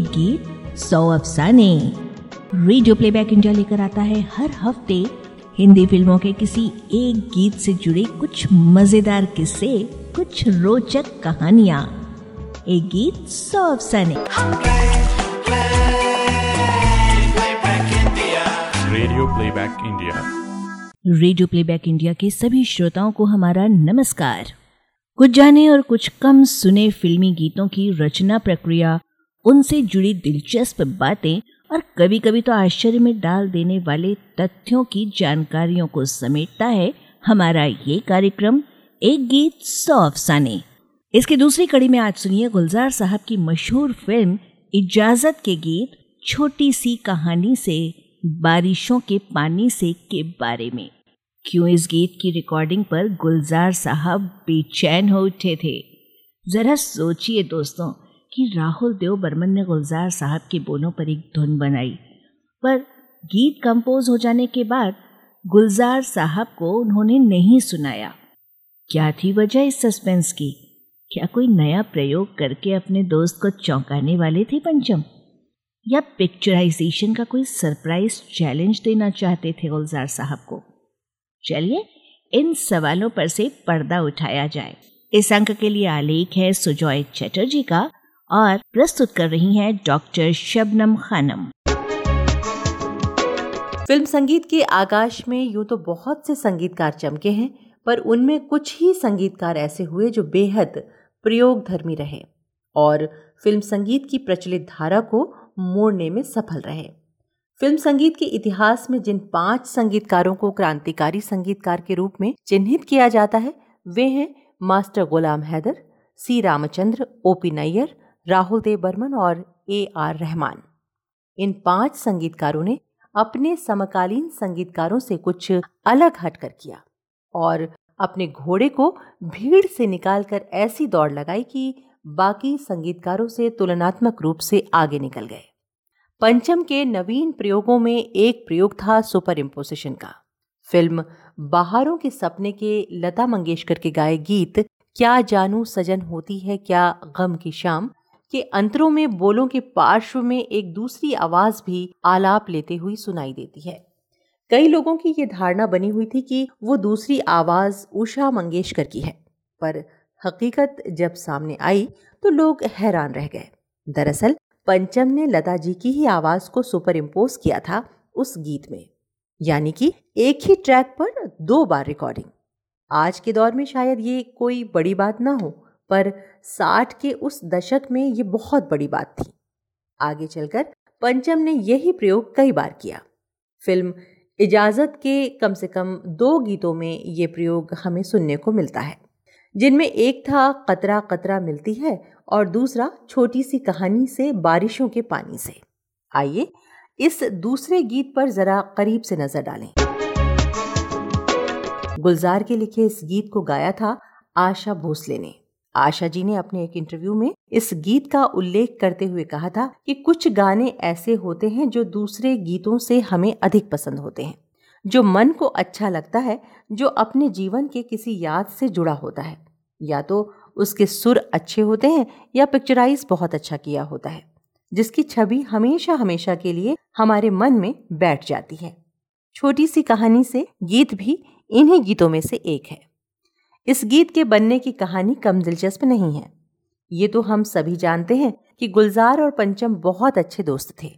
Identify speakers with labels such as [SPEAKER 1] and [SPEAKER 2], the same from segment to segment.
[SPEAKER 1] एक गीत सौ अफसाने। रेडियो प्लेबैक इंडिया लेकर आता है हर हफ़्ते हिंदी फ़िल्मों के किसी एक गीत से जुड़े कुछ मज़ेदार किस्से कुछ रोचक कहानियाँ। एक गीत सौ अफसाने।
[SPEAKER 2] Radio playback India
[SPEAKER 1] radio playback India के सभी श्रोताओं को हमारा नमस्कार। कुछ जाने और कुछ कम सुने फिल्मी गीतों की रचना प्रक्रिया उनसे जुड़ी दिलचस्प बातें और कभी कभी तो आश्चर्य में डाल देने वाले तथ्यों की जानकारियों को समेटता है हमारा ये कार्यक्रम, एक गीत सौ अफसाने। इसकी दूसरी कड़ी में आज सुनिए गुलजार साहब की मशहूर फ़िल्म, इजाज़त के गीत, छोटी सी कहानी से, बारिशों के पानी से के बारे में। क्यों इस गीत की रिकॉर्डिंग पर गुलजार साहब बेचैन हो उठे थे? जरा सोचिए दोस्तों कि राहुल देव बर्मन ने गुलजार साहब के बोलों पर एक धुन बनाई। पर गीत कंपोज हो जाने के बाद गुलजार साहब को उन्होंने नहीं सुनाया। क्या थी वजह इस सस्पेंस की? क्या कोई नया प्रयोग करके अपने दोस्त को चौंकाने वाले थे पंचम? या पिक्चराइजेशन का कोई सरप्राइज़ चैलेंज देना चाहते थे गुलजार साहब को? चलिए, इन सवालों पर से पर्दा उठाया जाए। इस अंक के लिए आलेख है सुजॉय चटर्जी का। और प्रस्तुत कर रही हैं डॉक्टर शबनम खानम।
[SPEAKER 3] फ़िल्म संगीत के आकाश में यूँ तो बहुत से संगीतकार चमके हैं, पर उनमें कुछ ही संगीतकार ऐसे हुए जो बेहद प्रयोग धर्मी रहे और फ़िल्म संगीत की प्रचलित धारा को मोड़ने में सफल रहे। फ़िल्म संगीत के इतिहास में जिन पाँच संगीतकारों को क्रांतिकारी संगीतकार के रूप में चिन्हित किया जाता है, वे हैं master Ghulam Haider, C Ramchandra OP Nayyar Rahul Dev Burman और ए आर रहमान। इन पाँच संगीतकारों ने अपने समकालीन संगीतकारों से कुछ अलग हटकर किया और अपने घोड़े को भीड़ से निकालकर ऐसी दौड़ लगाई कि बाकी संगीतकारों से तुलनात्मक रूप से आगे निकल गए। पंचम के नवीन प्रयोगों में एक प्रयोग था सुपर इम्पोजिशन का। फ़िल्म बाहरों के सपने के लता मंगेशकर के गाए गीत, क्या जानू सजन होती है, क्या गम की शाम के अंतरों में, बोलों के पार्श्व में एक दूसरी आवाज़ भी आलाप लेते हुई सुनाई देती है। कई लोगों की ये धारणा बनी हुई थी कि वो दूसरी आवाज़ उषा मंगेशकर की है। पर हकीकत जब सामने आई तो लोग हैरान रह गए। दरअसल, पंचम ने लता जी की ही आवाज़ को सुपर इम्पोज किया था उस गीत में। यानी कि एक ही ट्रैक पर दो बार रिकॉर्डिंग। आज के दौर में शायद ये कोई बड़ी बात ना हो। पर साठ के उस दशक में ये बहुत बड़ी बात थी। आगे चलकर पंचम ने यही प्रयोग कई बार किया। फ़िल्म इजाज़त के कम से कम दो गीतों में ये प्रयोग हमें सुनने को मिलता है, जिनमें एक था कतरा कतरा मिलती है और दूसरा छोटी सी कहानी से बारिशों के पानी से। आइए इस दूसरे गीत पर जरा करीब से नज़र डालें। गुलजार के लिखे इस गीत को गाया था आशा भोसले ने। आशा जी ने अपने एक इंटरव्यू में इस गीत का उल्लेख करते हुए कहा था कि कुछ गाने ऐसे होते हैं जो दूसरे गीतों से हमें अधिक पसंद होते हैं, जो मन को अच्छा लगता है, जो अपने जीवन के किसी याद से जुड़ा होता है। या तो उसके सुर अच्छे होते हैं या पिक्चराइज बहुत अच्छा किया होता है, जिसकी छवि हमेशा हमेशा के लिए हमारे मन में बैठ जाती है। छोटी सी कहानी से गीत भी इन्हीं गीतों में से एक है। इस गीत के बनने की कहानी कम दिलचस्प नहीं है। ये तो हम सभी जानते हैं कि गुलजार और पंचम बहुत अच्छे दोस्त थे।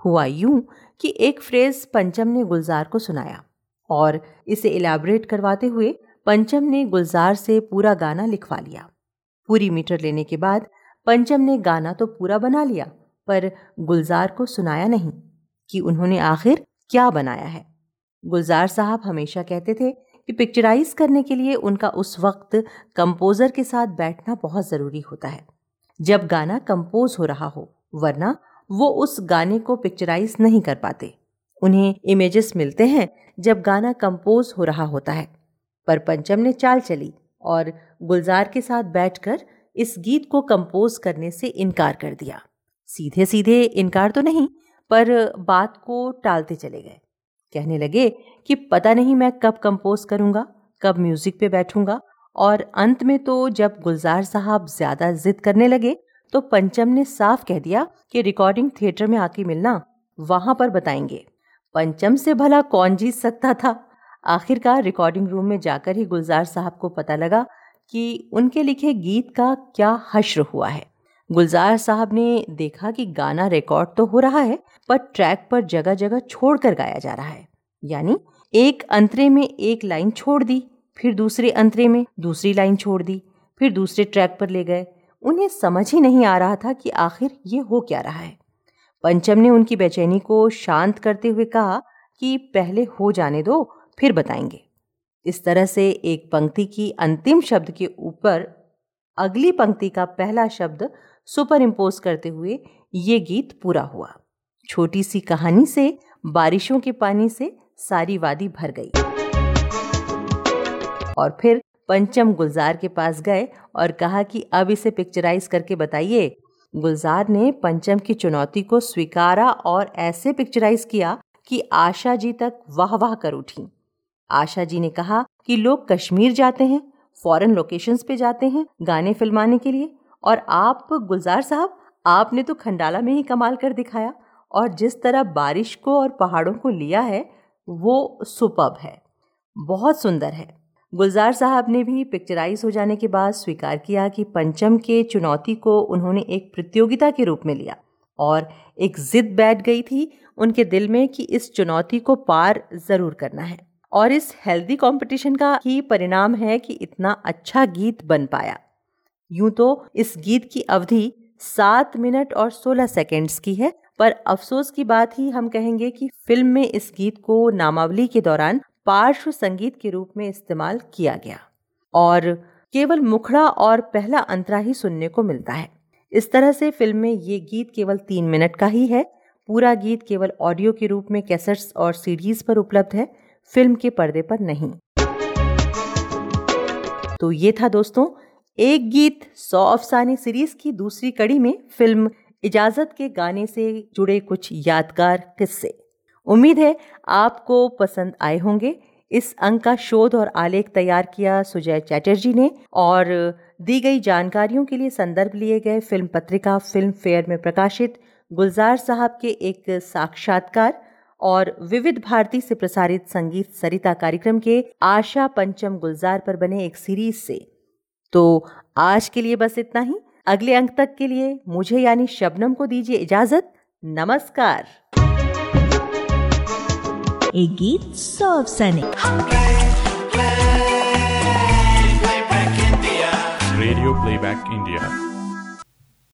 [SPEAKER 3] हुआ यूँ कि एक फ्रेज पंचम ने गुलजार को सुनाया और इसे इलेबोरेट करवाते हुए पंचम ने गुलजार से पूरा गाना लिखवा लिया। पूरी मीटर लेने के बाद पंचम ने गाना तो पूरा बना लिया, पर गुलजार को सुनाया नहीं कि उन्होंने आखिर क्या बनाया है। गुलजार साहब हमेशा कहते थे कि पिक्चराइज करने के लिए उनका उस वक्त कंपोज़र के साथ बैठना बहुत ज़रूरी होता है। जब गाना कंपोज हो रहा हो, वरना वो उस गाने को पिक्चराइज नहीं कर पाते। उन्हें इमेजेस मिलते हैं जब गाना कंपोज हो रहा होता है। पर पंचम ने चाल चली और गुलजार के साथ बैठकर इस गीत को कंपोज करने से इनकार कर दिया। सीधे सीधे इनकार तो नहीं, पर बात को टालते चले गए। कहने लगे कि पता नहीं मैं कब कंपोज करूँगा, कब म्यूज़िक पे बैठूँगा और अंत में तो जब गुलजार साहब ज़्यादा जिद करने लगे तो पंचम ने साफ़ कह दिया कि रिकॉर्डिंग थिएटर में आके मिलना वहाँ पर बताएँगे। पंचम से भला कौन जीत सकता था? आखिरकार रिकॉर्डिंग रूम में जाकर ही गुलजार साहब को पता लगा कि उनके लिखे गीत का क्या हश्र हुआ है। गुलजार साहब ने देखा कि गाना रिकॉर्ड तो हो रहा है, पर ट्रैक पर जगह जगह छोड़कर गाया जा रहा है। यानी एक अंतरे में एक लाइन छोड़ दी, फिर दूसरे अंतरे में दूसरी लाइन छोड़ दी, फिर दूसरे ट्रैक पर ले गए। उन्हें समझ ही नहीं आ रहा था कि आखिर ये हो क्या रहा है। पंचम ने उनकी बेचैनी को शांत करते हुए कहा कि पहले हो जाने दो, फिर बताएँगे। इस तरह से एक पंक्ति की अंतिम शब्द के ऊपर अगली पंक्ति का पहला शब्द सुपर इम्पोज करते हुए ये गीत पूरा हुआ। छोटी सी कहानी से, बारिशों के पानी से सारी वादी भर गई। और फिर पंचम गुलजार के पास गए और कहा कि अब इसे पिक्चराइज करके बताइए। गुलजार ने पंचम की चुनौती को स्वीकारा और ऐसे पिक्चराइज किया कि आशा जी तक वाह वाह कर उठी। आशा जी ने कहा कि लोग कश्मीर जाते हैं। फॉरेन लोकेशंस पे जाते हैं गाने फिल्माने के लिए। और आप, गुलजार साहब, आपने तो खंडाला में ही कमाल कर दिखाया। और जिस तरह बारिश को और पहाड़ों को लिया है, वो सुपब है। बहुत सुंदर है। गुलजार साहब ने भी पिक्चराइज हो जाने के बाद स्वीकार किया कि पंचम के चुनौती को उन्होंने एक प्रतियोगिता के रूप में लिया। और एक जिद बैठ गई थी उनके दिल में कि इस चुनौती को पार ज़रूर करना है। और इस हेल्दी कंपटीशन का ही परिणाम है कि इतना अच्छा गीत बन पाया। यूँ तो इस गीत की अवधि सात मिनट और सोलह सेकेंड्स की है, पर अफसोस की बात ही हम कहेंगे कि फ़िल्म में इस गीत को नामावली के दौरान पार्श्व संगीत के रूप में इस्तेमाल किया गया। और केवल मुखड़ा और पहला अंतरा ही सुनने को मिलता है। इस तरह से फ़िल्म में ये गीत केवल तीन मिनट का ही है। पूरा गीत केवल ऑडियो के रूप में कैसेट्स और सीडीज पर उपलब्ध है। फ़िल्म के पर्दे पर नहीं। तो ये था दोस्तों, एक गीत सौ अफसाने सीरीज़ की दूसरी कड़ी में फ़िल्म इजाज़त के गाने से जुड़े कुछ यादगार किस्से। उम्मीद है आपको पसंद आए होंगे। इस अंक का शोध और आलेख तैयार किया सुजय चैटर्जी ने और दी गई जानकारियों के लिए संदर्भ लिए गए फ़िल्म पत्रिका फ़िल्म फेयर में प्रकाशित गुलजार साहब के एक साक्षात्कार और विविध भारती से प्रसारित संगीत सरिता कार्यक्रम के आशा पंचम गुलजार पर बने एक सीरीज़ से। तो आज के लिए बस इतना ही। अगले अंक तक के लिए मुझे यानी शबनम को दीजिए इजाज़त। नमस्कार।
[SPEAKER 1] एक गीत सौ अफसाने
[SPEAKER 2] रेडियो प्लेबैक इंडिया